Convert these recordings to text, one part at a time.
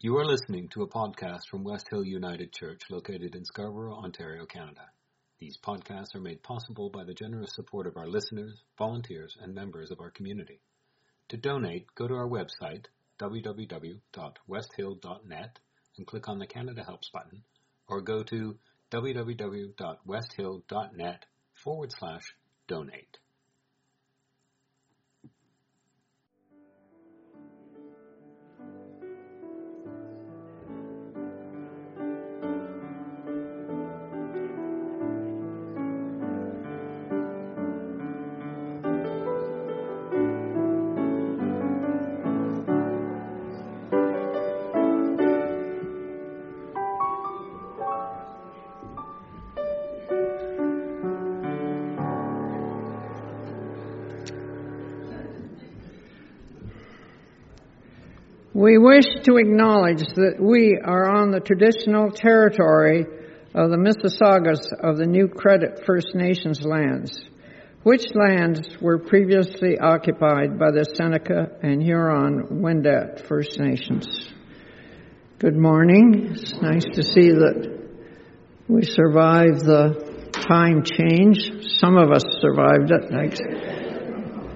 You are listening to a podcast from West Hill United Church located in Scarborough, Ontario, Canada. These podcasts are made possible by the generous support of our listeners, volunteers, and members of our community. To donate, go to our website, www.westhill.net, and click on the Canada Helps button, or go to www.westhill.net forward slash donate. We wish to acknowledge that we are on the traditional territory of the Mississaugas of the New Credit First Nations lands, which lands were previously occupied by the Seneca and Huron Wendat First Nations. Good morning. It's nice to see that we survived the time change. Some of us survived it.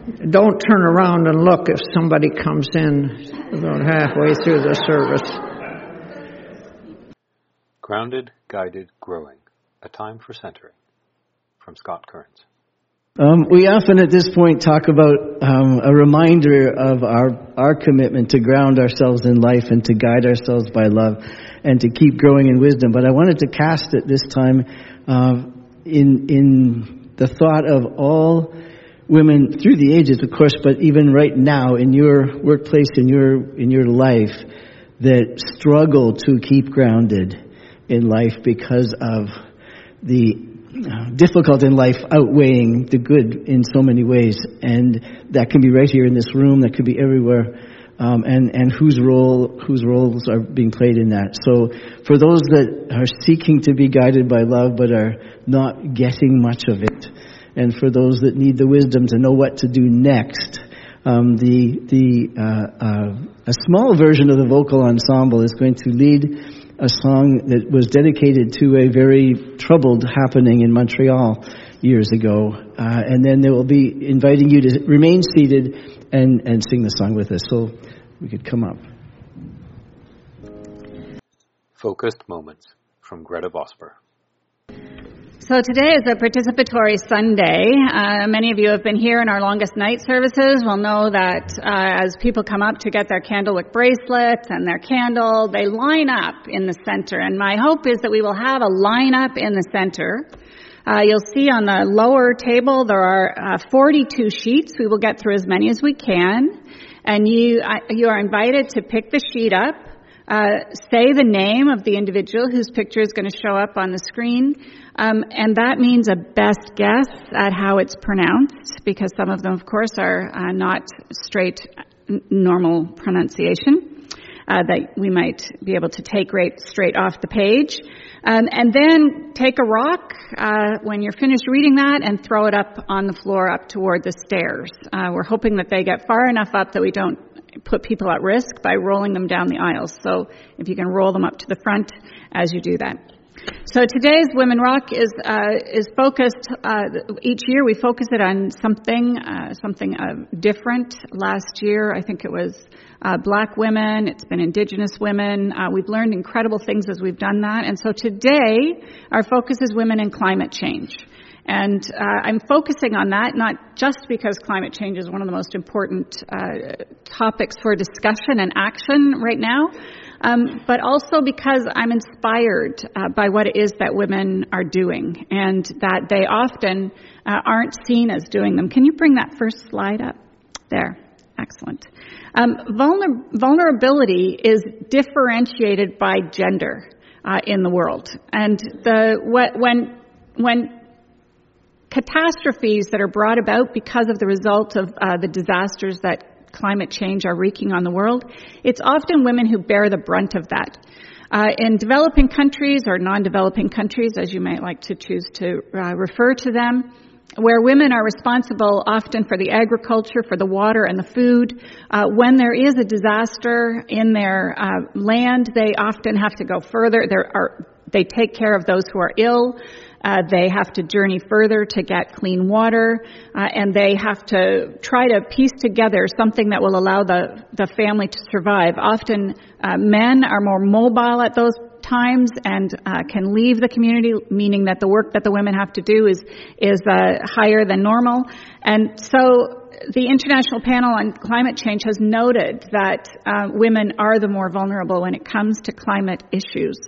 Don't turn around and look if somebody comes in about halfway through the service. Grounded, Guided, Growing. A Time for Centering. From Scott Kearns. Um, we often at this point talk about um, a reminder of our, our commitment to ground ourselves in life and to guide ourselves by love and to keep growing in wisdom. But I wanted to cast it this time uh, in, in the thought of all women through the ages, of course, but even right now in your workplace, in your, in your life, that struggle to keep grounded in life because of the uh, difficult in life outweighing the good in so many ways. And that can be right here in this room, that could be everywhere. Um, and, and whose role, whose roles are being played in that. So for those that are seeking to be guided by love but are not getting much of it, and for those that need the wisdom to know what to do next. Um, the the uh, uh, a small version of the vocal ensemble is going to lead a song that was dedicated to a very troubled happening in Montreal years ago, uh, and then they will be inviting you to remain seated and and sing the song with us. So we could come up. Focused moments from Gretta Vosper. So today is a participatory Sunday. Uh, many of you have been here in our longest night services will know that uh, as people come up to get their candlewick bracelets and their candle, they line up in the center. And my hope is that we will have a line up in the center. Uh, you'll see on the lower table there are uh, 42 sheets. We will get through as many as we can. And you, uh, you are invited to pick the sheet up uh, say the name of the individual whose picture is going to show up on the screen. Um, and that means a best guess at how it's pronounced, because some of them, of course, are uh, not straight, n- normal pronunciation. Uh, that we might be able to take right straight off the page. Um, and then take a rock uh, when you're finished reading that and throw it up on the floor up toward the stairs. Uh, we're hoping that they get far enough up that we don't put people at risk by rolling them down the aisles. So if you can roll them up to the front as you do that. So today's Women Rock is uh, is focused. Uh, each year we focus it on something uh, something uh, different. Last year I think it was uh, Black women. It's been Indigenous women. Uh, we've learned incredible things as we've done that. And so today our focus is women and climate change. And uh, I'm focusing on that not just because climate change is one of the most important uh, topics for discussion and action right now, um, but also because I'm inspired uh, by what it is that women are doing and that they often uh, aren't seen as doing them. Can you bring that first slide up? There. Excellent. Um, vulner- vulnerability is differentiated by gender uh, in the world. And the, when, when catastrophes that are brought about because of the result of uh, the disasters that climate change are wreaking on the world, it's often women who bear the brunt of that. Uh, in developing countries or non-developing countries, as you might like to choose to uh, refer to them, where women are responsible often for the agriculture, for the water and the food. Uh, when there is a disaster in their uh, land, they often have to go further. There are, they take care of those who are ill. Uh, they have to journey further to get clean water, uh, and they have to try to piece together something that will allow the the family to survive. Often, uh, men are more mobile at those times and uh, can leave the community, meaning that the work that the women have to do is is uh, higher than normal. And so the International Panel on Climate Change has noted that uh, women are the more vulnerable when it comes to climate issues.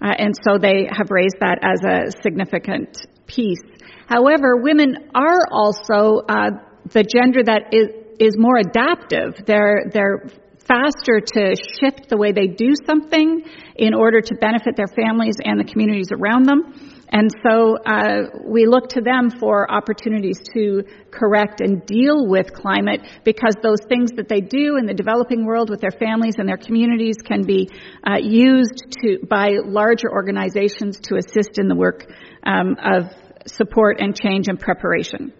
Uh, and so they have raised that as a significant piece. However, women are also uh, the gender that is, is more adaptive. They're, they're faster to shift the way they do something in order to benefit their families and the communities around them. And so uh, we look to them for opportunities to correct and deal with climate because those things that they do in the developing world with their families and their communities can be uh, used to by larger organizations to assist in the work um, of support and change and preparation.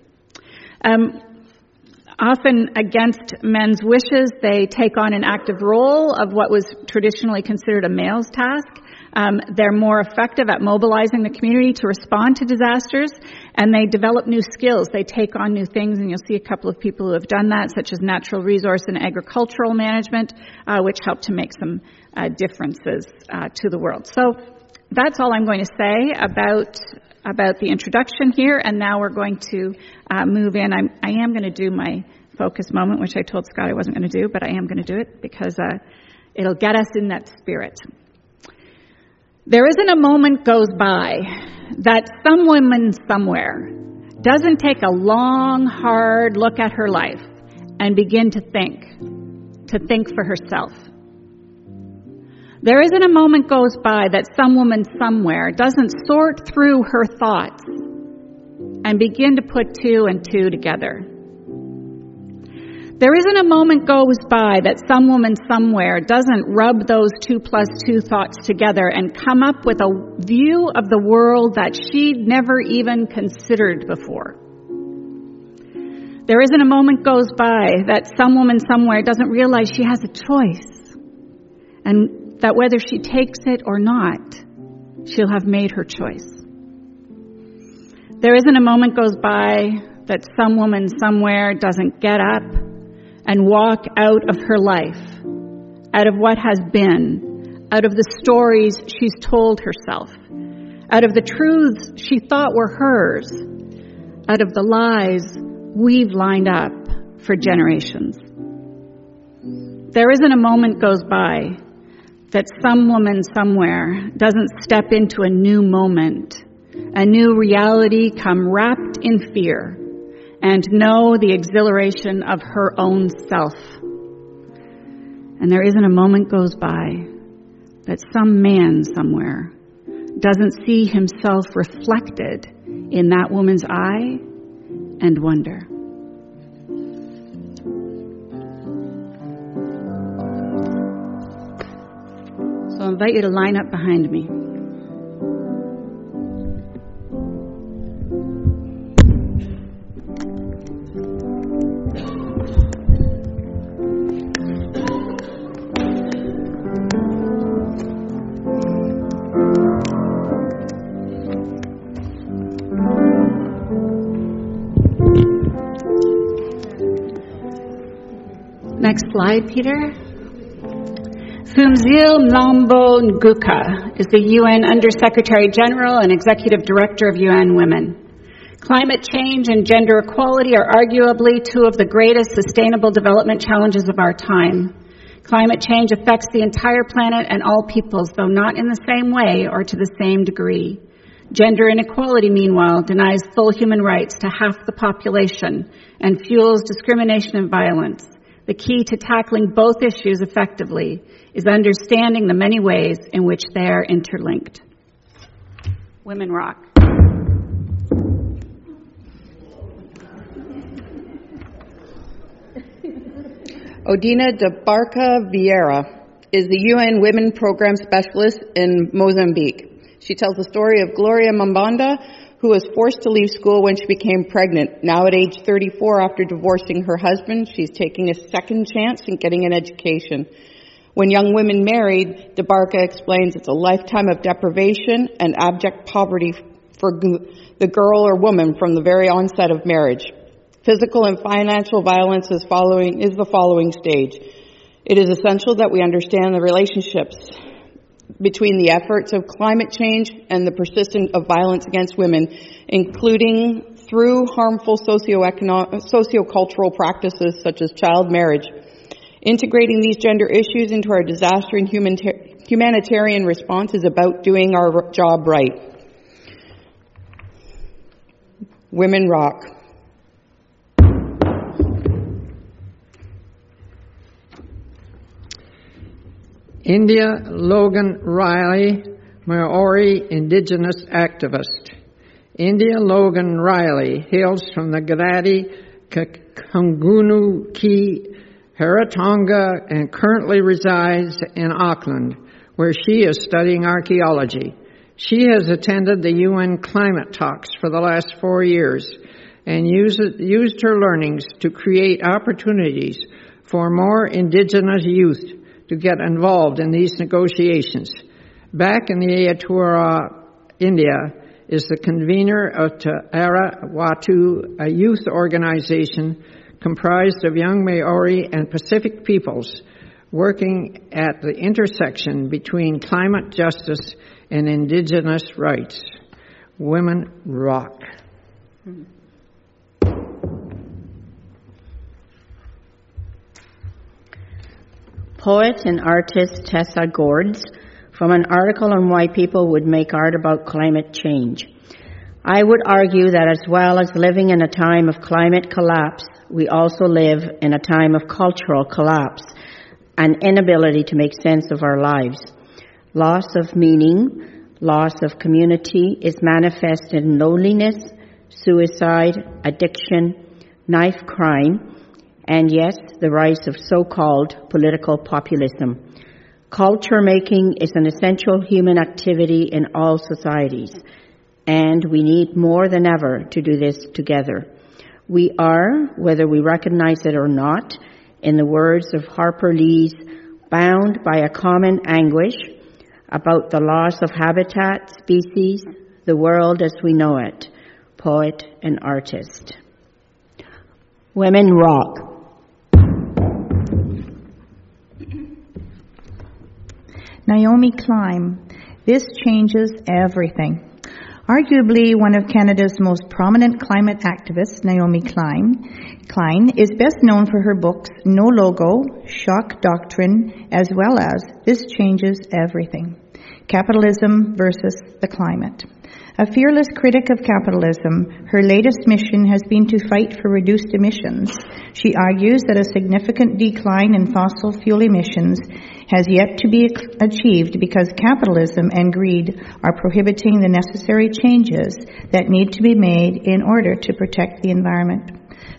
Um, Often against men's wishes, they take on an active role of what was traditionally considered a male's task. Um, they're more effective at mobilizing the community to respond to disasters, and they develop new skills. They take on new things, and you'll see a couple of people who have done that, such as natural resource and agricultural management, uh, which help to make some uh, differences uh, to the world. So that's all I'm going to say about about the introduction here, and now we're going to uh, move in. I'm, I am going to do my focus moment, which I told Scott I wasn't going to do, but I am going to do it because uh, it'll get us in that spirit. There isn't a moment goes by that some woman somewhere doesn't take a long, hard look at her life and begin to think, to think for herself. There isn't a moment goes by that some woman somewhere doesn't sort through her thoughts and begin to put two and two together. There isn't a moment goes by that some woman somewhere doesn't rub those two plus two thoughts together and come up with a view of the world that she'd never even considered before. There isn't a moment goes by that some woman somewhere doesn't realize she has a choice and that whether she takes it or not, she'll have made her choice. There isn't a moment goes by that some woman somewhere doesn't get up and walk out of her life, out of what has been, out of the stories she's told herself, out of the truths she thought were hers, out of the lies we've lined up for generations. There isn't a moment goes by that some woman somewhere doesn't step into a new moment, a new reality come wrapped in fear and know the exhilaration of her own self. And there isn't a moment goes by that some man somewhere doesn't see himself reflected in that woman's eye and wonder. So I invite you to line up behind me. Next slide, Peter. Phumzile Mlambo Ngcuka is the UN Undersecretary General and Executive Director of UN Women. Climate change and gender equality are arguably two of the greatest sustainable development challenges of our time. Climate change affects the entire planet and all peoples, though not in the same way or to the same degree. Gender inequality, meanwhile, denies full human rights to half the population and fuels discrimination and violence. The key to tackling both issues effectively is understanding the many ways in which they are interlinked. Women Rock. Odina de Barca Vieira is the UN Women Program Specialist in Mozambique. She tells the story of Gloria Mambanda, who was forced to leave school when she became pregnant. Now at age 34 after divorcing her husband, she's taking a second chance in getting an education. When young women married, DeBarca explains it's a lifetime of deprivation and abject poverty for the girl or woman from the very onset of marriage. Physical and financial violence is following, is the following stage. It is essential that we understand the relationships between the efforts of climate change and the persistence of violence against women, including through harmful socio-cultural practices such as child marriage. Integrating these gender issues into our disaster and humanitarian response is about doing our job right. Women rock. India Logan Riley, Maori indigenous activist. India Logan Riley hails from the Ngāti Kahungunu ki Heretaunga and currently resides in Auckland, where she is studying archaeology. She has attended the UN climate talks for the last four years and used, used her learnings to create opportunities for more indigenous youth to get involved in these negotiations. Back in the Aotearoa, India, is the convener of Te Ara Whatu, a youth organization comprised of young Maori and Pacific peoples working at the intersection between climate justice and indigenous rights. Women rock. Mm-hmm. Poet and artist Tessa Gords from an article on why people would make art about climate change. I would argue that as well as living in a time of climate collapse, we also live in a time of cultural collapse and inability to make sense of our lives. Loss of meaning, loss of community is manifested in loneliness, suicide, addiction, knife crime, and yes, the rise of so-called political populism. Culture making is an essential human activity in all societies, and we need more than ever to do this together. We are, whether we recognize it or not, in the words of Harper Lee's, bound by a common anguish about the loss of habitat, species, the world as we know it, poet and artist. Women rock. Naomi Klein. This changes everything. Arguably one of Canada's most prominent climate activists, Naomi Klein, Klein is best known for her books No Logo, Shock Doctrine, as well as This Changes Everything Capitalism versus the Climate. A fearless critic of capitalism, her latest mission has been to fight for reduced emissions. She argues that a significant decline in fossil fuel emissions has yet to be achieved because capitalism and greed are prohibiting the necessary changes that need to be made in order to protect the environment.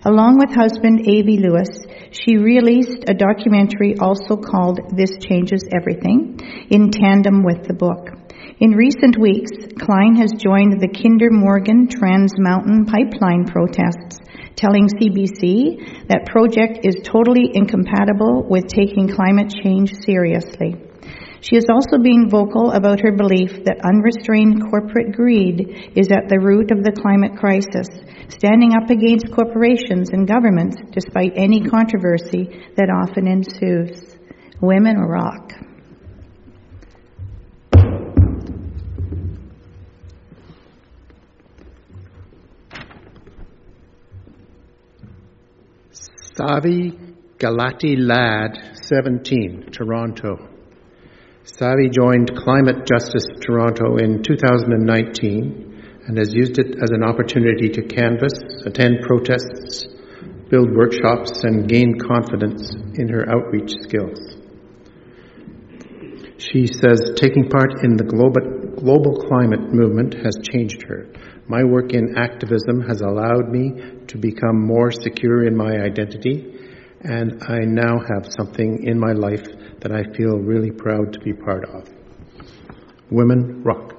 Along with husband Avi Lewis, she released a documentary also called This Changes Everything in tandem with the book. In recent weeks, Klein has joined the Kinder Morgan Trans Mountain Pipeline protests, telling CBC that project is totally incompatible with taking climate change seriously. She has also been vocal about her belief that unrestrained corporate greed is at the root of the climate crisis, standing up against corporations and governments despite any controversy that often ensues. Women rock. Savi Galati Lad, 17, Toronto. Savi joined Climate Justice Toronto in 2019 and has used it as an opportunity to canvass, attend protests, build workshops, and gain confidence in her outreach skills. She says taking part in the global, global climate movement has changed her. My work in activism has allowed me to become more secure in my identity, and I now have something in my life that I feel really proud to be part of. Women Rock.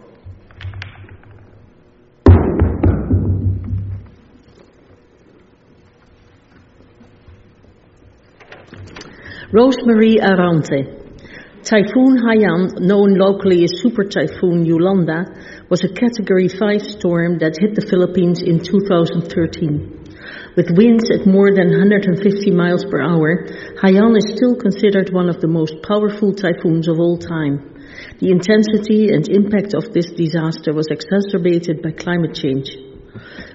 Rosemary Arante. Typhoon Haiyan, known locally as Super Typhoon Yolanda, was a Category 5 storm that hit the Philippines in 2013. With winds at more than 150 miles per hour, Haiyan is still considered one of the most powerful typhoons of all time. The intensity and impact of this disaster was exacerbated by climate change.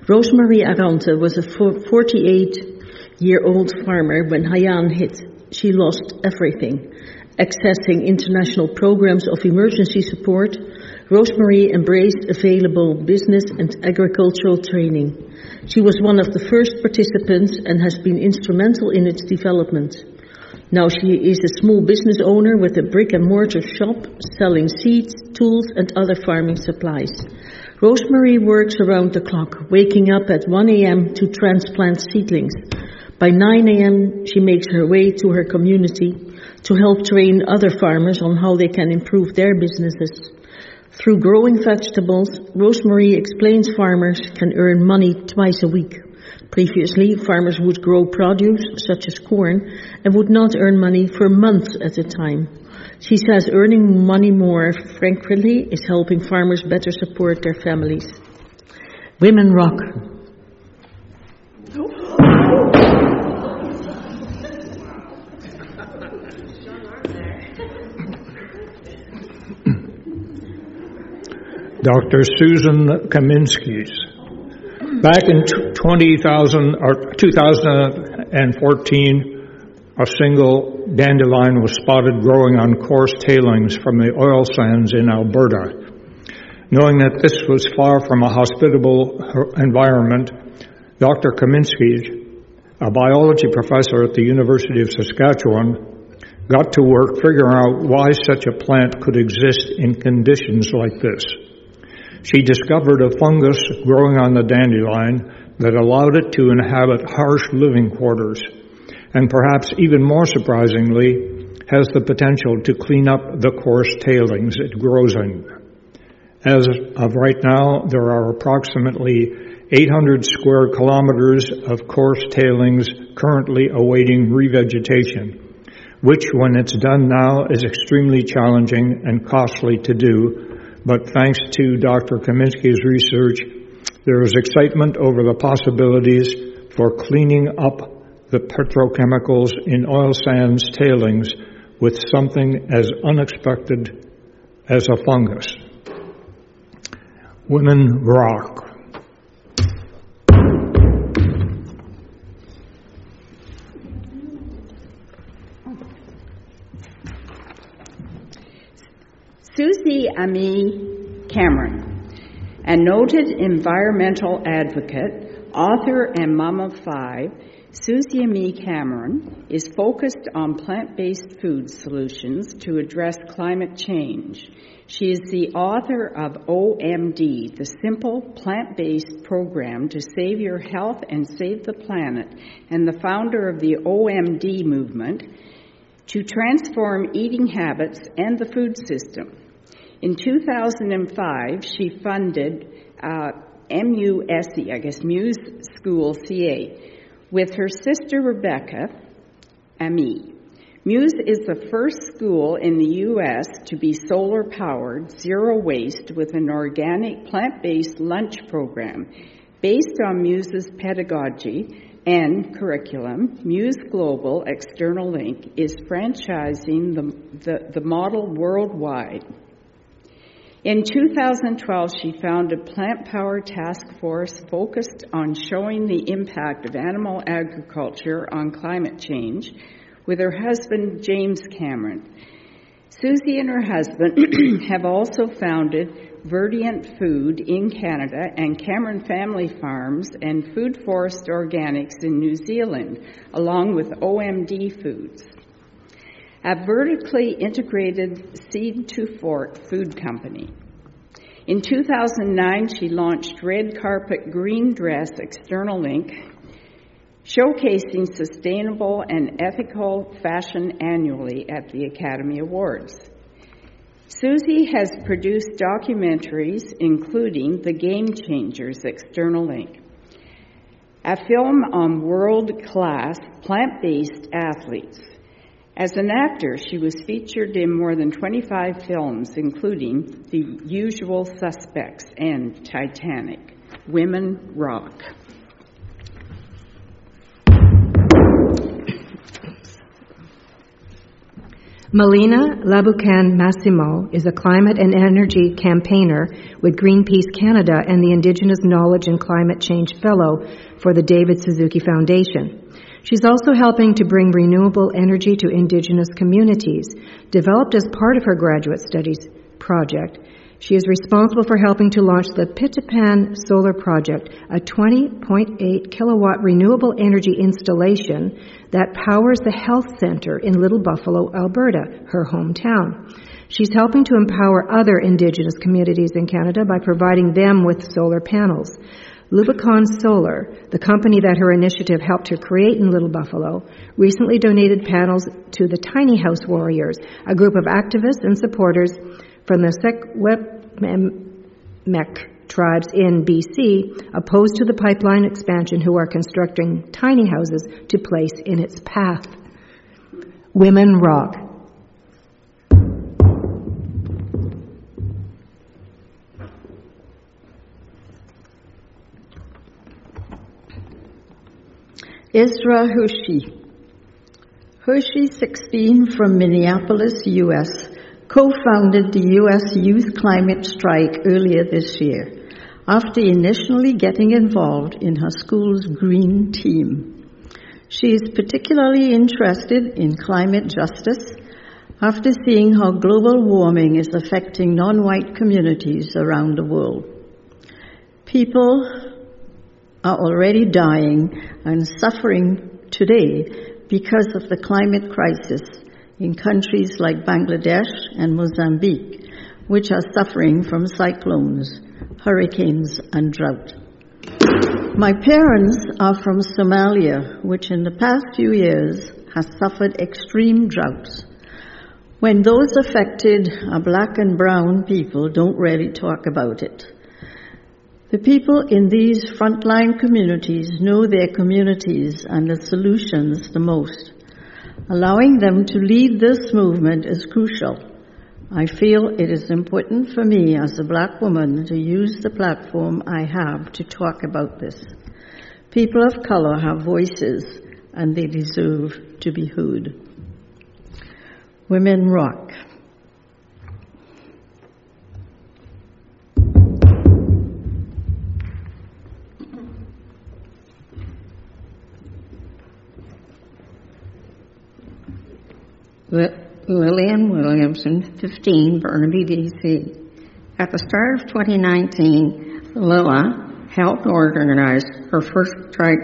Rosemary Arante was a 48 year old farmer when Haiyan hit. She lost everything. Accessing international programs of emergency support, Rosemary embraced available business and agricultural training. She was one of the first participants and has been instrumental in its development. Now she is a small business owner with a brick and mortar shop selling seeds, tools, and other farming supplies. Rosemary works around the clock, waking up at 1 a.m. to transplant seedlings. By 9 a.m., she makes her way to her community to help train other farmers on how they can improve their businesses. Through growing vegetables, Rosemary explains farmers can earn money twice a week. Previously, farmers would grow produce, such as corn, and would not earn money for months at a time. She says earning money more frequently is helping farmers better support their families. Women rock. Dr. Susan Kaminskyj's. Back in 20,000 or 2014, a single dandelion was spotted growing on coarse tailings from the oil sands in Alberta. Knowing that this was far from a hospitable uh, environment, Dr. Kaminsky, a biology professor at the University of Saskatchewan, got to work figuring out why such a plant could exist in conditions like this. She discovered a fungus growing on the dandelion that allowed it to inhabit harsh living quarters, and perhaps even more surprisingly, has the potential to clean up the coarse tailings it grows in. As of right now, there are approximately 800 square kilometers of coarse tailings currently awaiting revegetation, which when it's done now is extremely challenging and costly to do but thanks to Dr. Kaminskyj's research, there is excitement over the possibilities for cleaning up the petrochemicals in oil sands tailings with something as unexpected as a fungus. Women rock. Suzy Amis Cameron, a noted environmental advocate, author, and mom of five, Suzy Amis Cameron is focused on plant based food solutions to address climate change. She is the author of OMD, the simple plant based program to save your health and save the planet, and the founder of the OMD movement to transform eating habits and the food system. In 2005, she funded uh, MUSC, I guess Muse School CA, with her sister Rebecca Amis. Muse is the first school in the U.S. to be solar powered, zero waste, with an organic plant based lunch program. Based on Muse's pedagogy and curriculum, Muse Global External Link is franchising the, the, the model worldwide. In 2012, she founded Plant Power Task Force focused on showing the impact of animal agriculture on climate change with her husband, James Cameron. Suzy and her husband have also founded Verdient Food in Canada and Cameron Family Farms and Food Forest Organics in New Zealand, along with OMD Foods a vertically integrated seed to fork food company. In 2009, she launched Red Carpet Green Dress External Link, showcasing sustainable and ethical fashion annually at the Academy Awards. Suzy has produced documentaries including The Game Changers External Link, a film on world class plant based athletes As an actor, she was featured in more than 25 films, including The Usual Suspects and Titanic. Women Rock. Melina Laboucan Massimo is a climate and energy campaigner with Greenpeace Canada and the Indigenous Knowledge and Climate Change Fellow for the David Suzuki Foundation. She's also helping to bring renewable energy to Indigenous communities. Developed as part of her graduate studies project, she is responsible for helping to launch the Piitapan Solar Project, a 20.8 kilowatt renewable energy installation that powers the health center in Little Buffalo, Alberta, her hometown. She's helping to empower other Indigenous communities in Canada by providing them with solar panels. Lubicon Solar, the company that her initiative helped her create in Little Buffalo, recently donated panels to the Tiny House Warriors, a group of activists and supporters from the Secwepemc tribes in BC opposed to the pipeline expansion who are constructing tiny houses to place in its path. Women Rock. Isra Hirsi. Hirsi, 16, from Minneapolis, U.S., co founded the U.S. Youth Climate Strike earlier this year after initially getting involved in her school's green team. She is particularly interested in climate justice after seeing how global warming is affecting non white communities around the world. People are already dying and suffering today because of the climate crisis in countries like Bangladesh and Mozambique, which are suffering from cyclones, hurricanes, and drought. My parents are from Somalia, which in the past few years has suffered extreme droughts. When those affected are black and brown people, don't really talk about it. The people in these frontline communities know their communities and the solutions the most. Allowing them to lead this movement is crucial. I feel it is important for me as a black woman to use the platform I have to talk about this. People of color have voices and they deserve to be heard. Women rock. Lillian Williamson, 15, Burnaby, B.C. At the start of 2019, Lilla helped organize her first strike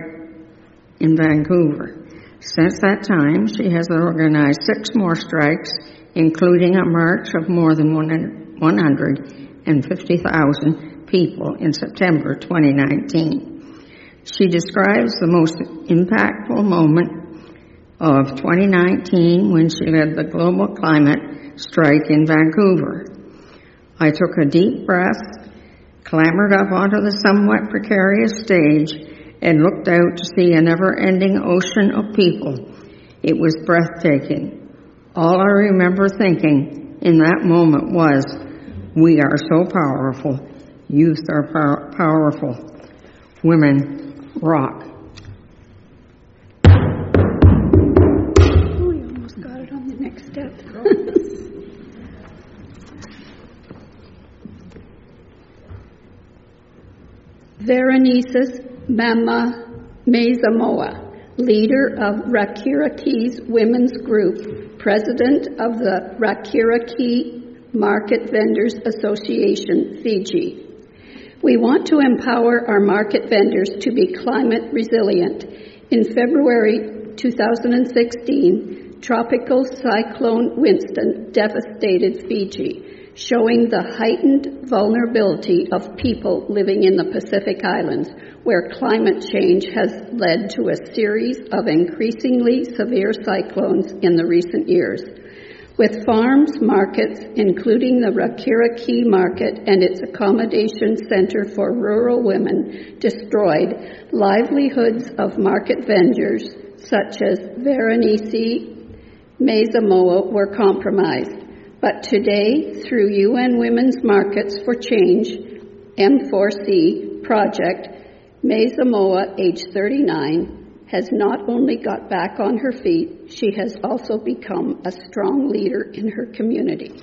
in Vancouver. Since that time, she has organized six more strikes, including a march of more than 150,000 people in September 2019. She describes the most impactful moment of 2019 when she led the global climate strike in Vancouver. I took a deep breath, clambered up onto the somewhat precarious stage, and looked out to see a never ending ocean of people. It was breathtaking. All I remember thinking in that moment was, we are so powerful. Youth are pow- powerful. Women rock. Veronices Mama Mazamoa, leader of Rakiraki Women's Group, president of the Rakiraki Market Vendors Association, Fiji. We want to empower our market vendors to be climate resilient. In February 2016, Tropical Cyclone Winston devastated Fiji showing the heightened vulnerability of people living in the Pacific Islands, where climate change has led to a series of increasingly severe cyclones in the recent years. With farms, markets, including the Rakiraki market and its accommodation center for rural women, destroyed, livelihoods of market vendors such as Veronice Mesamoa were compromised. But today, through UN Women's Markets for Change M4C project, Mesa Moa, age 39, has not only got back on her feet, she has also become a strong leader in her community.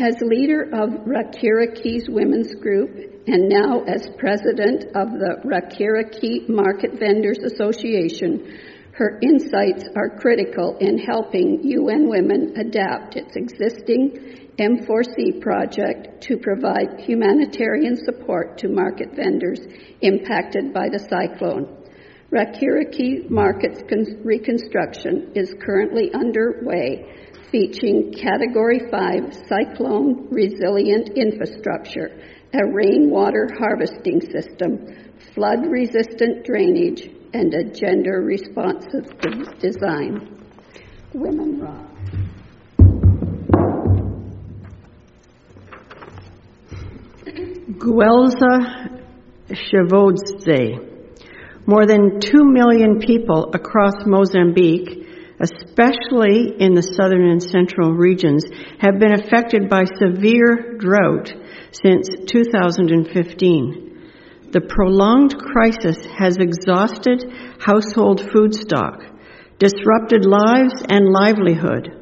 as leader of Rakiraki Women's Group and now as president of the Rakiraki Market Vendors Association, her insights are critical in helping UN Women adapt its existing M4C project to provide humanitarian support to market vendors impacted by the cyclone. Rakiraki Market's reconstruction is currently underway, featuring Category 5 cyclone resilient infrastructure, a rainwater harvesting system, flood resistant drainage, and a gender responsive design. Women Rock. Guelza Shavodze. More than 2 million people across Mozambique, especially in the southern and central regions, have been affected by severe drought since 2015. The prolonged crisis has exhausted household food stock, disrupted lives and livelihood.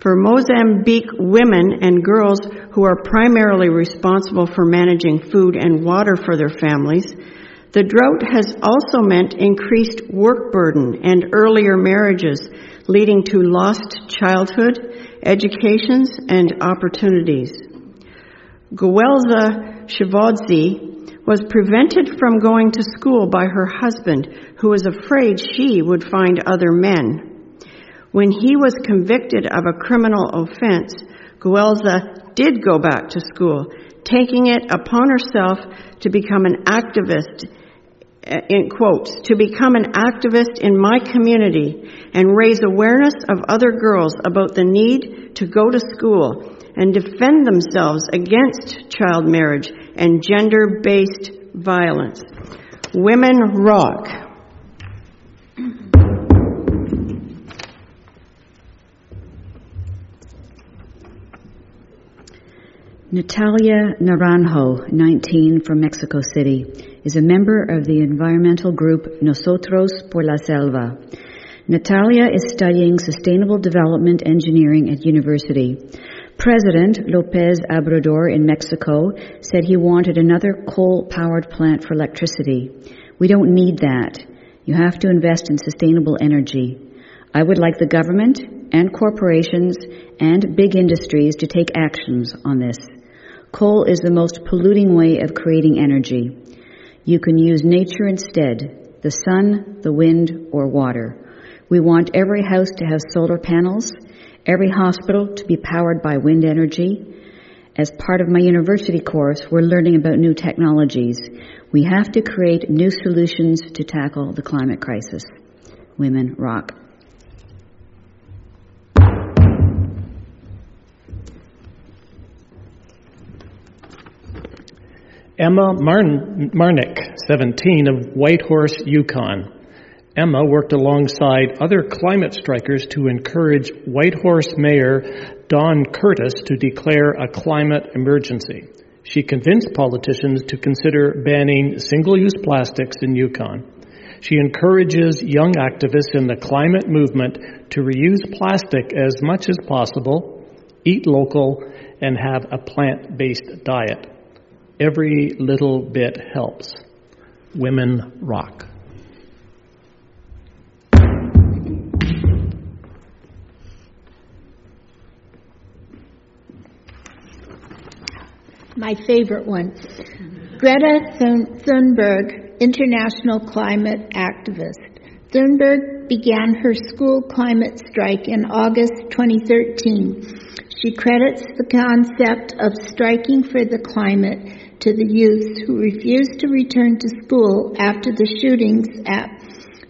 For Mozambique women and girls who are primarily responsible for managing food and water for their families, the drought has also meant increased work burden and earlier marriages, leading to lost childhood, educations, and opportunities. Guelza Shivodzi was prevented from going to school by her husband, who was afraid she would find other men. When he was convicted of a criminal offense, Guelza did go back to school, taking it upon herself to become an activist, eh, in quotes, to become an activist in my community and raise awareness of other girls about the need to go to school and defend themselves against child marriage and gender based violence. Women Rock. Natalia Naranjo, 19, from Mexico City, is a member of the environmental group Nosotros por la Selva. Natalia is studying sustainable development engineering at university. President Lopez Obrador in Mexico said he wanted another coal powered plant for electricity. We don't need that. You have to invest in sustainable energy. I would like the government and corporations and big industries to take actions on this. Coal is the most polluting way of creating energy. You can use nature instead the sun, the wind, or water. We want every house to have solar panels every hospital to be powered by wind energy. As part of my university course, we're learning about new technologies. We have to create new solutions to tackle the climate crisis. Women rock. Emma Marnick, 17, of Whitehorse, Yukon. Emma worked alongside other climate strikers to encourage Whitehorse Mayor Don Curtis to declare a climate emergency. She convinced politicians to consider banning single use plastics in Yukon. She encourages young activists in the climate movement to reuse plastic as much as possible, eat local, and have a plant based diet. Every little bit helps. Women rock. My favorite one. Greta Thunberg, international climate activist. Thunberg began her school climate strike in August 2013. She credits the concept of striking for the climate to the youth who refused to return to school after the shootings at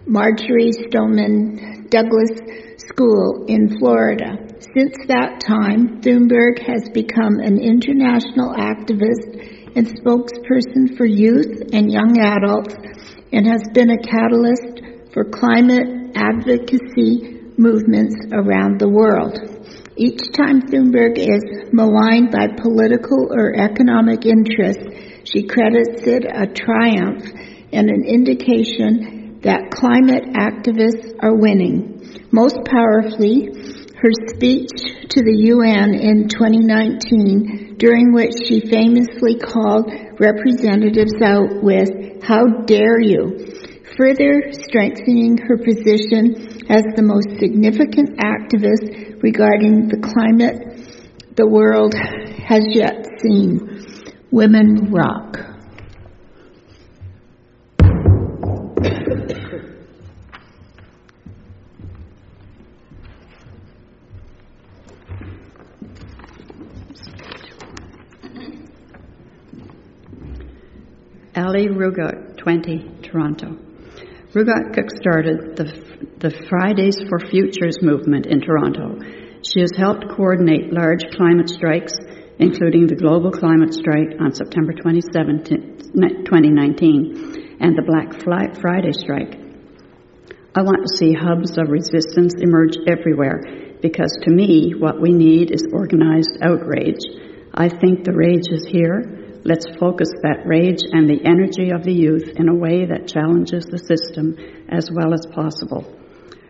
Marjory Stoneman Douglas School in Florida. Since that time, Thunberg has become an international activist and spokesperson for youth and young adults and has been a catalyst for climate advocacy movements around the world. Each time Thunberg is maligned by political or economic interests, she credits it a triumph and an indication that climate activists are winning. Most powerfully, her speech to the UN in 2019, during which she famously called representatives out with, How dare you! further strengthening her position as the most significant activist regarding the climate the world has yet seen. Women rock. Ali Ruga, 20, Toronto. Rugat kickstarted the, the Fridays for Futures movement in Toronto. She has helped coordinate large climate strikes, including the global climate strike on September 27, 2019, and the Black Friday strike. I want to see hubs of resistance emerge everywhere because to me, what we need is organized outrage. I think the rage is here. Let's focus that rage and the energy of the youth in a way that challenges the system as well as possible.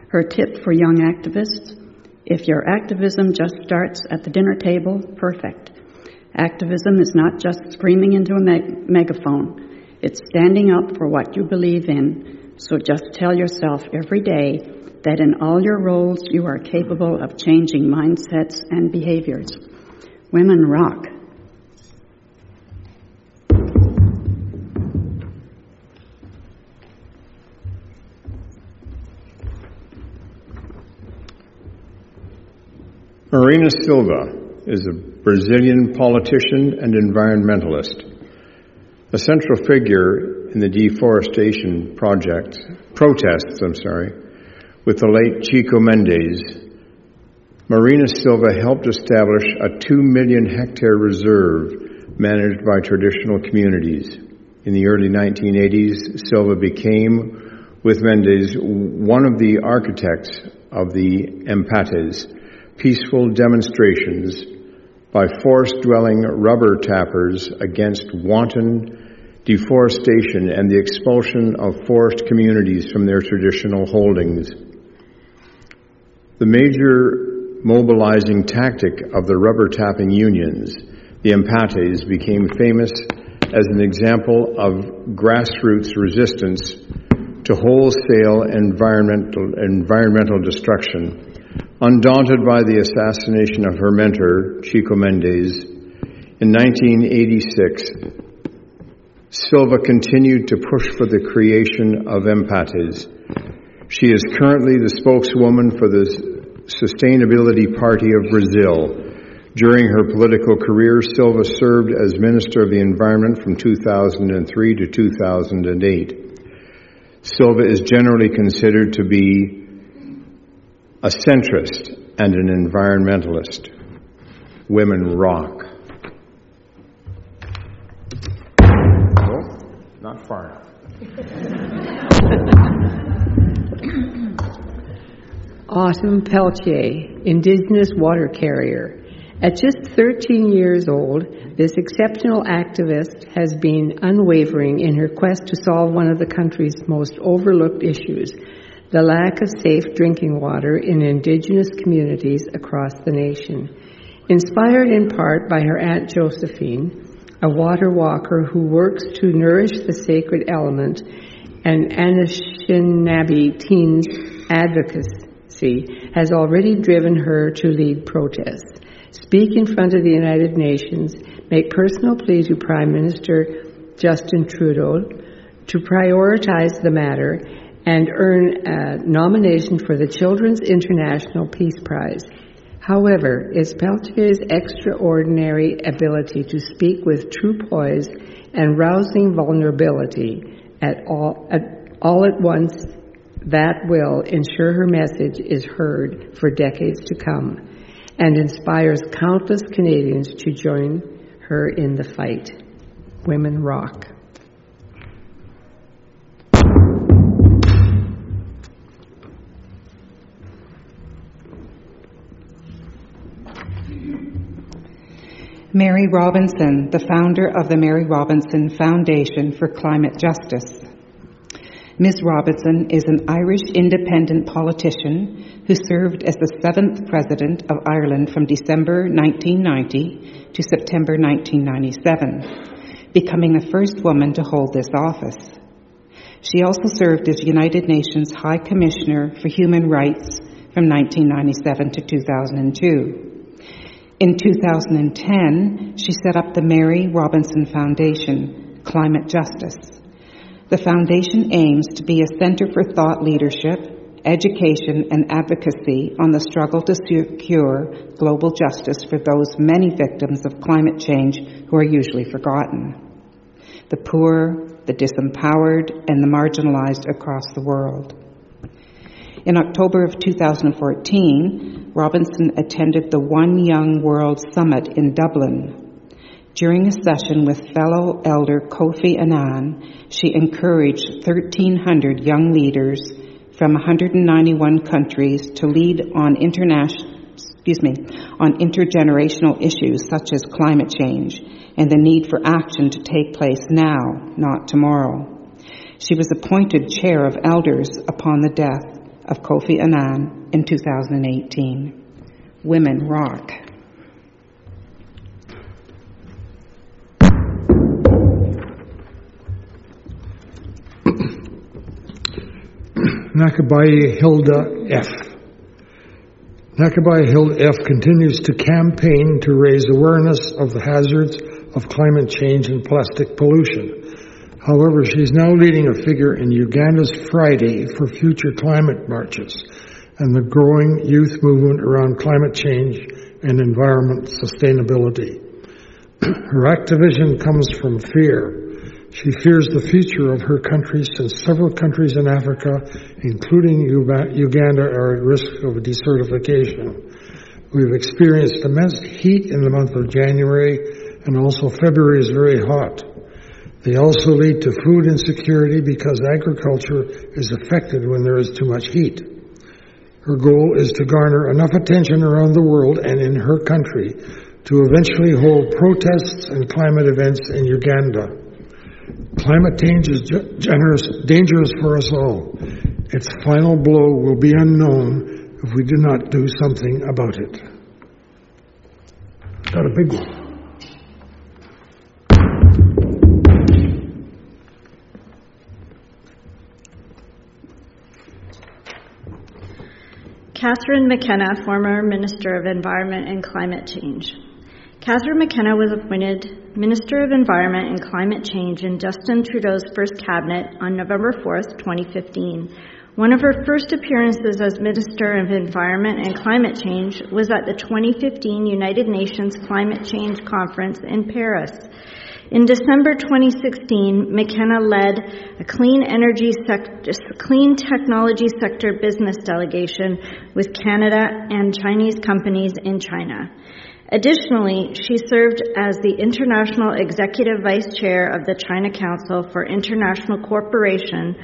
Her tip for young activists if your activism just starts at the dinner table, perfect. Activism is not just screaming into a meg- megaphone, it's standing up for what you believe in. So just tell yourself every day that in all your roles you are capable of changing mindsets and behaviors. Women rock. Marina Silva is a Brazilian politician and environmentalist. A central figure in the deforestation project, protests, I'm sorry, with the late Chico Mendes, Marina Silva helped establish a 2 million hectare reserve managed by traditional communities. In the early 1980s, Silva became, with Mendes, one of the architects of the Empates, peaceful demonstrations by forest dwelling rubber tappers against wanton deforestation and the expulsion of forest communities from their traditional holdings. The major mobilizing tactic of the rubber tapping unions, the Empates, became famous as an example of grassroots resistance to wholesale environmental, environmental destruction Undaunted by the assassination of her mentor, Chico Mendes, in 1986, Silva continued to push for the creation of Empates. She is currently the spokeswoman for the Sustainability Party of Brazil. During her political career, Silva served as Minister of the Environment from 2003 to 2008. Silva is generally considered to be a centrist, and an environmentalist. Women rock. Oh, not far Autumn Peltier, Indigenous water carrier. At just 13 years old, this exceptional activist has been unwavering in her quest to solve one of the country's most overlooked issues the lack of safe drinking water in indigenous communities across the nation. Inspired in part by her Aunt Josephine, a water walker who works to nourish the sacred element, and Anishinaabe teens advocacy has already driven her to lead protests, speak in front of the United Nations, make personal pleas to Prime Minister Justin Trudeau to prioritize the matter and earn a nomination for the Children's International Peace Prize. However, it's Peltier's extraordinary ability to speak with true poise and rousing vulnerability at all, at, all at once that will ensure her message is heard for decades to come and inspires countless Canadians to join her in the fight. Women rock. Mary Robinson, the founder of the Mary Robinson Foundation for Climate Justice. Ms. Robinson is an Irish independent politician who served as the seventh President of Ireland from December 1990 to September 1997, becoming the first woman to hold this office. She also served as United Nations High Commissioner for Human Rights from 1997 to 2002. In 2010, she set up the Mary Robinson Foundation, Climate Justice the Foundation aims to be a center for thought leadership, education, and advocacy on the struggle to secure global justice for those many victims of climate change who are usually forgotten the poor, the disempowered, and the marginalized across the world. In October of 2014, Robinson attended the One Young World Summit in Dublin, during a session with fellow elder Kofi Annan, she encouraged 1,300 young leaders from 191 countries to lead on international excuse me, on intergenerational issues such as climate change and the need for action to take place now, not tomorrow. She was appointed chair of elders upon the death of Kofi Annan in 2018. Women rock. Nakabuye Hilda F. Nakabuye Hilda F. continues to campaign to raise awareness of the hazards of climate change and plastic pollution. However, she is now leading a figure in Uganda's Friday for Future Climate Marches and the growing youth movement around climate change and environment sustainability. Her activism comes from fear she fears the future of her country since several countries in Africa, including Uganda, are at risk of desertification. We've experienced immense heat in the month of January, and also February is very hot. They also lead to food insecurity because agriculture is affected when there is too much heat. Her goal is to garner enough attention around the world and in her country to eventually hold protests and climate events in Uganda. Climate change is generous, dangerous for us all. Its final blow will be unknown if we do not do something about it. Got a big one. Catherine McKenna, former Minister of Environment and Climate Change. Catherine McKenna was appointed Minister of Environment and Climate Change in Justin Trudeau's first cabinet on November 4th, 2015. One of her first appearances as Minister of Environment and Climate Change was at the 2015 United Nations Climate Change Conference in Paris. In December 2016, McKenna led a clean energy sector, clean technology sector business delegation with Canada and Chinese companies in China. Additionally, she served as the International Executive Vice Chair of the China Council for International Cooperation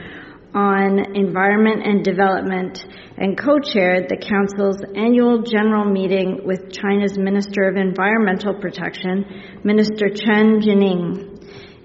on Environment and Development and co-chaired the Council's annual general meeting with China's Minister of Environmental Protection, Minister Chen Jining.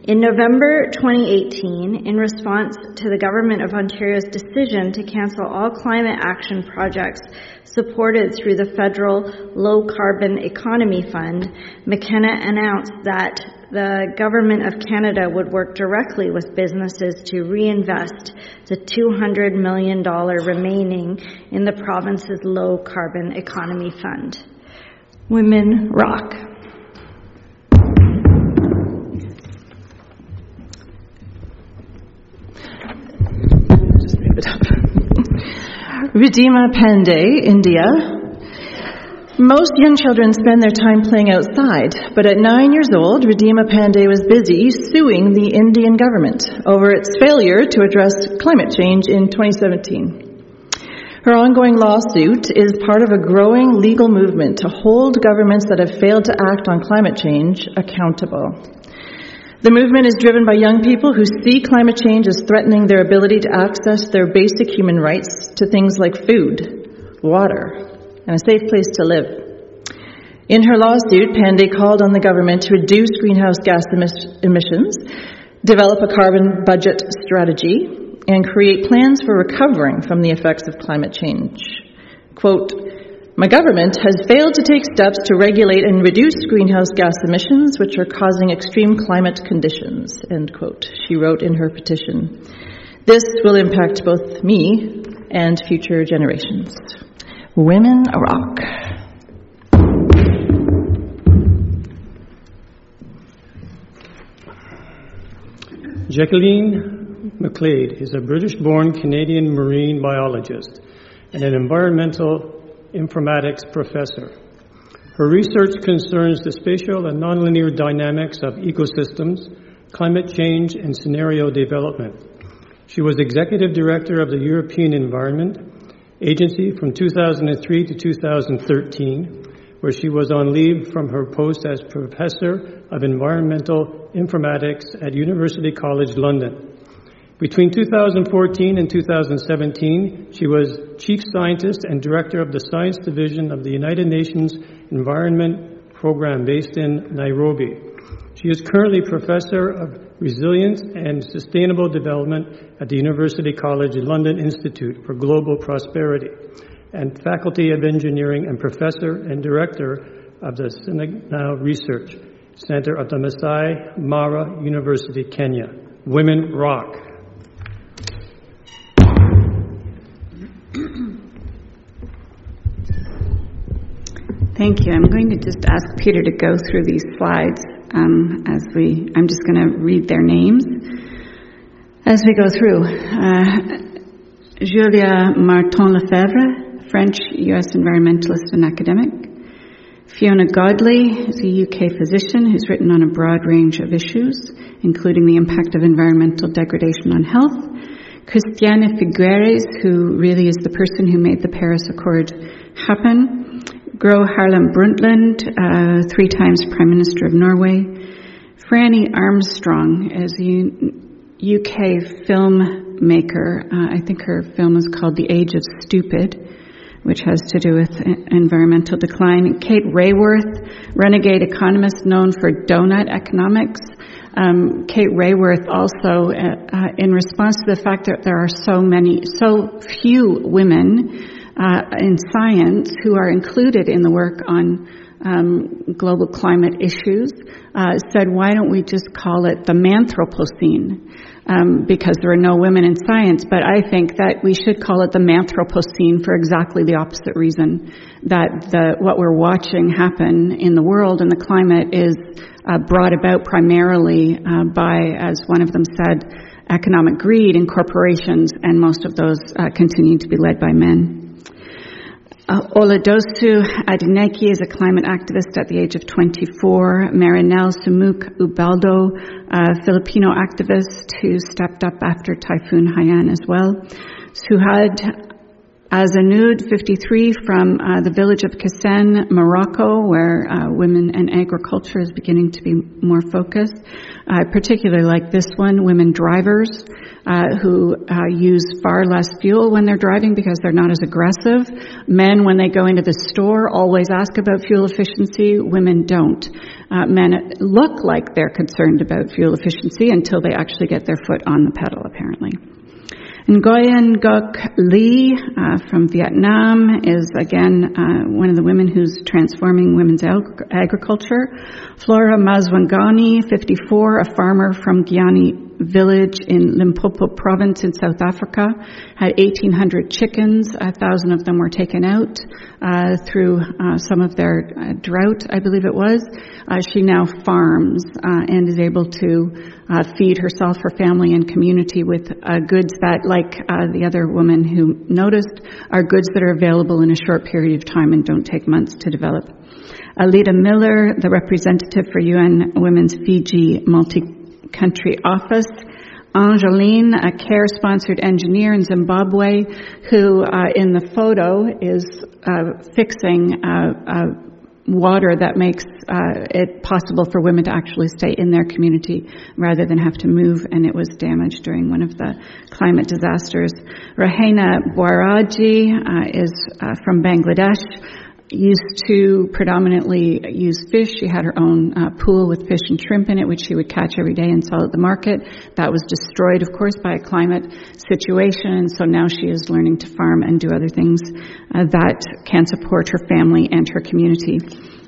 In November 2018, in response to the Government of Ontario's decision to cancel all climate action projects supported through the federal Low Carbon Economy Fund, McKenna announced that the Government of Canada would work directly with businesses to reinvest the $200 million remaining in the province's Low Carbon Economy Fund. Women rock. Just move it up. Ridhima Pandey, India. Most young children spend their time playing outside, but at nine years old, Ridhima Pandey was busy suing the Indian government over its failure to address climate change in 2017. Her ongoing lawsuit is part of a growing legal movement to hold governments that have failed to act on climate change accountable. The movement is driven by young people who see climate change as threatening their ability to access their basic human rights to things like food, water, and a safe place to live. In her lawsuit, Pandey called on the government to reduce greenhouse gas emissions, develop a carbon budget strategy, and create plans for recovering from the effects of climate change. Quote, my government has failed to take steps to regulate and reduce greenhouse gas emissions, which are causing extreme climate conditions, end quote, she wrote in her petition. This will impact both me and future generations. Women rock. Jacqueline McGlade is a British born Canadian marine biologist and an environmental informatics professor. Her research concerns the spatial and nonlinear dynamics of ecosystems, climate change, and scenario development. She was executive director of the European Environment Agency from 2003 to 2013, where she was on leave from her post as professor of environmental informatics at University College London. Between 2014 and 2017, she was chief scientist and director of the science division of the United Nations Environment Program based in Nairobi. She is currently professor of resilience and sustainable development at the University College London Institute for Global Prosperity and faculty of engineering and professor and director of the Senegal Research Center at the Masai Mara University, Kenya. Women Rock. Thank you. I'm going to just ask Peter to go through these slides um, as we, I'm just going to read their names as we go through. Uh, Julia Marton-Lefèvre, French U.S. environmentalist and academic. Fiona Godlee is a UK physician who's written on a broad range of issues, including the impact of environmental degradation on health. Christiane Figueres, who really is the person who made the Paris Accord happen. Gro Harlem Brundtland, uh, three times Prime Minister of Norway. Franny Armstrong is a UK filmmaker. Uh, I think her film is called The Age of Stupid, which has to do with environmental decline. Kate Raworth, renegade economist known for donut economics. Um, Kate Raworth also, uh, uh, in response to the fact that there are so many, so few women uh, in science who are included in the work on um, global climate issues uh, said, why don't we just call it the Manthropocene? Um, because there are no women in science, but I think that we should call it the Manthropocene for exactly the opposite reason. That the, what we're watching happen in the world and the climate is uh, brought about primarily uh, by, as one of them said, economic greed in corporations, and most of those uh, continue to be led by men. Uh, Oladosu Adenike is a climate activist at the age of 24. Marinel Sumook Ubaldo, a Filipino activist who stepped up after Typhoon Haiyan as well. Suhad Azanud, 53, from uh, the village of Kasen, Morocco, where uh, women and agriculture is beginning to be more focused. I particularly like this one, women drivers uh, who uh, use far less fuel when they're driving because they're not as aggressive. Men, when they go into the store, always ask about fuel efficiency. Women don't. Uh, men look like they're concerned about fuel efficiency until they actually get their foot on the pedal, apparently. Nguyen Ngoc Lee uh, from Vietnam is again uh, one of the women who's transforming women's ag- agriculture. Flora Maswangani, 54, a farmer from Guyana village in Limpopo province in South Africa, had 1,800 chickens. A thousand of them were taken out uh, through uh, some of their uh, drought, I believe it was. Uh, she now farms uh, and is able to uh, feed herself, her family, and community with goods that, like the other woman who noticed, are goods that are available in a short period of time and don't take months to develop. Aleta Miller, the representative for UN Women's Fiji Multi country office. Angeline, a care sponsored engineer in Zimbabwe, who uh, in the photo is uh, fixing uh, uh water that makes uh, it possible for women to actually stay in their community rather than have to move, and it was damaged during one of the climate disasters. Rahena Boiraji uh, is from Bangladesh used to predominantly use fish. She had her own uh, pool with fish and shrimp in it, which she would catch every day and sell at the market. That was destroyed, of course, by a climate situation, and so now she is learning to farm and do other things uh, that can support her family and her community.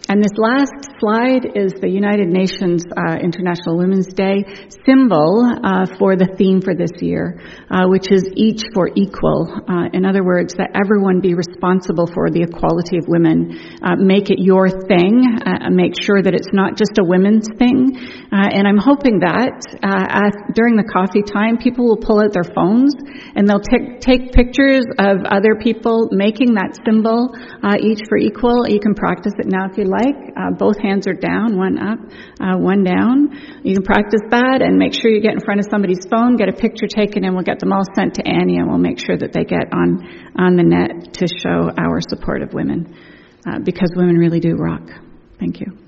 And this last slide is the United Nations uh, International Women's Day symbol uh, for the theme for this year, uh, which is each for equal. Uh, in other words, that everyone be responsible for the equality of women. Uh, make it your thing. Uh, make sure that it's not just a women's thing. and I'm hoping that at, during the coffee time, people will pull out their phones and they'll t- take pictures of other people making that symbol, each for equal. You can practice it now if you like like. Uh, both hands are down, one up, uh, one down. You can practice that and make sure you get in front of somebody's phone, get a picture taken, and we'll get them all sent to Annie, and we'll make sure that they get on on the net to show our support of women, uh, because women really do rock. Thank you.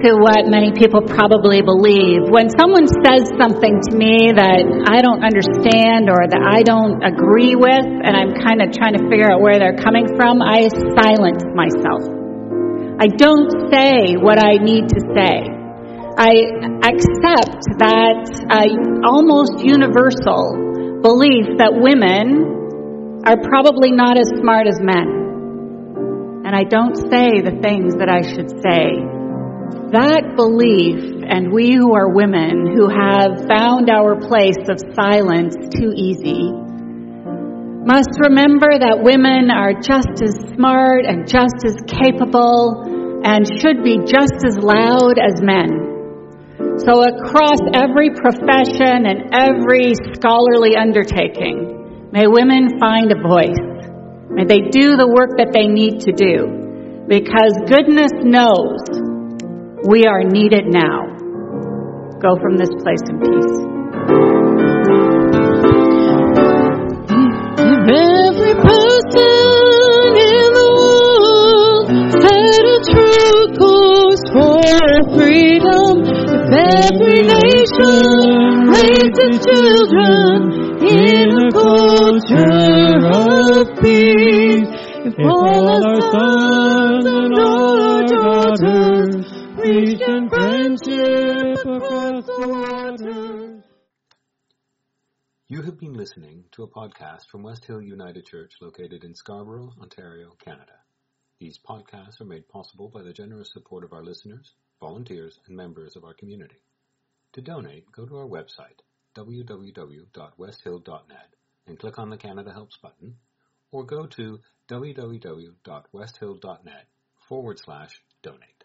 To what many people probably believe. When someone says something to me that I don't understand or that I don't agree with, and I'm kind of trying to figure out where they're coming from, I silence myself. I don't say what I need to say. I accept that uh, almost universal belief that women are probably not as smart as men. And I don't say the things that I should say that belief, and we who are women who have found our place of silence too easy, must remember that women are just as smart and just as capable and should be just as loud as men. So, across every profession and every scholarly undertaking, may women find a voice. May they do the work that they need to do. Because goodness knows we are needed now. Go from this place in peace. If every person in the world had a true cause for freedom, if every nation raised its children in a culture of peace, if all our sons and all our daughters friendship across the waters. You have been listening to a podcast from West Hill United Church located in Scarborough, Ontario, Canada. These podcasts are made possible by the generous support of our listeners, volunteers, and members of our community. To donate, go to our website, www.westhill.net, and click on the Canada Helps button, or go to www.westhill.net forward slash donate.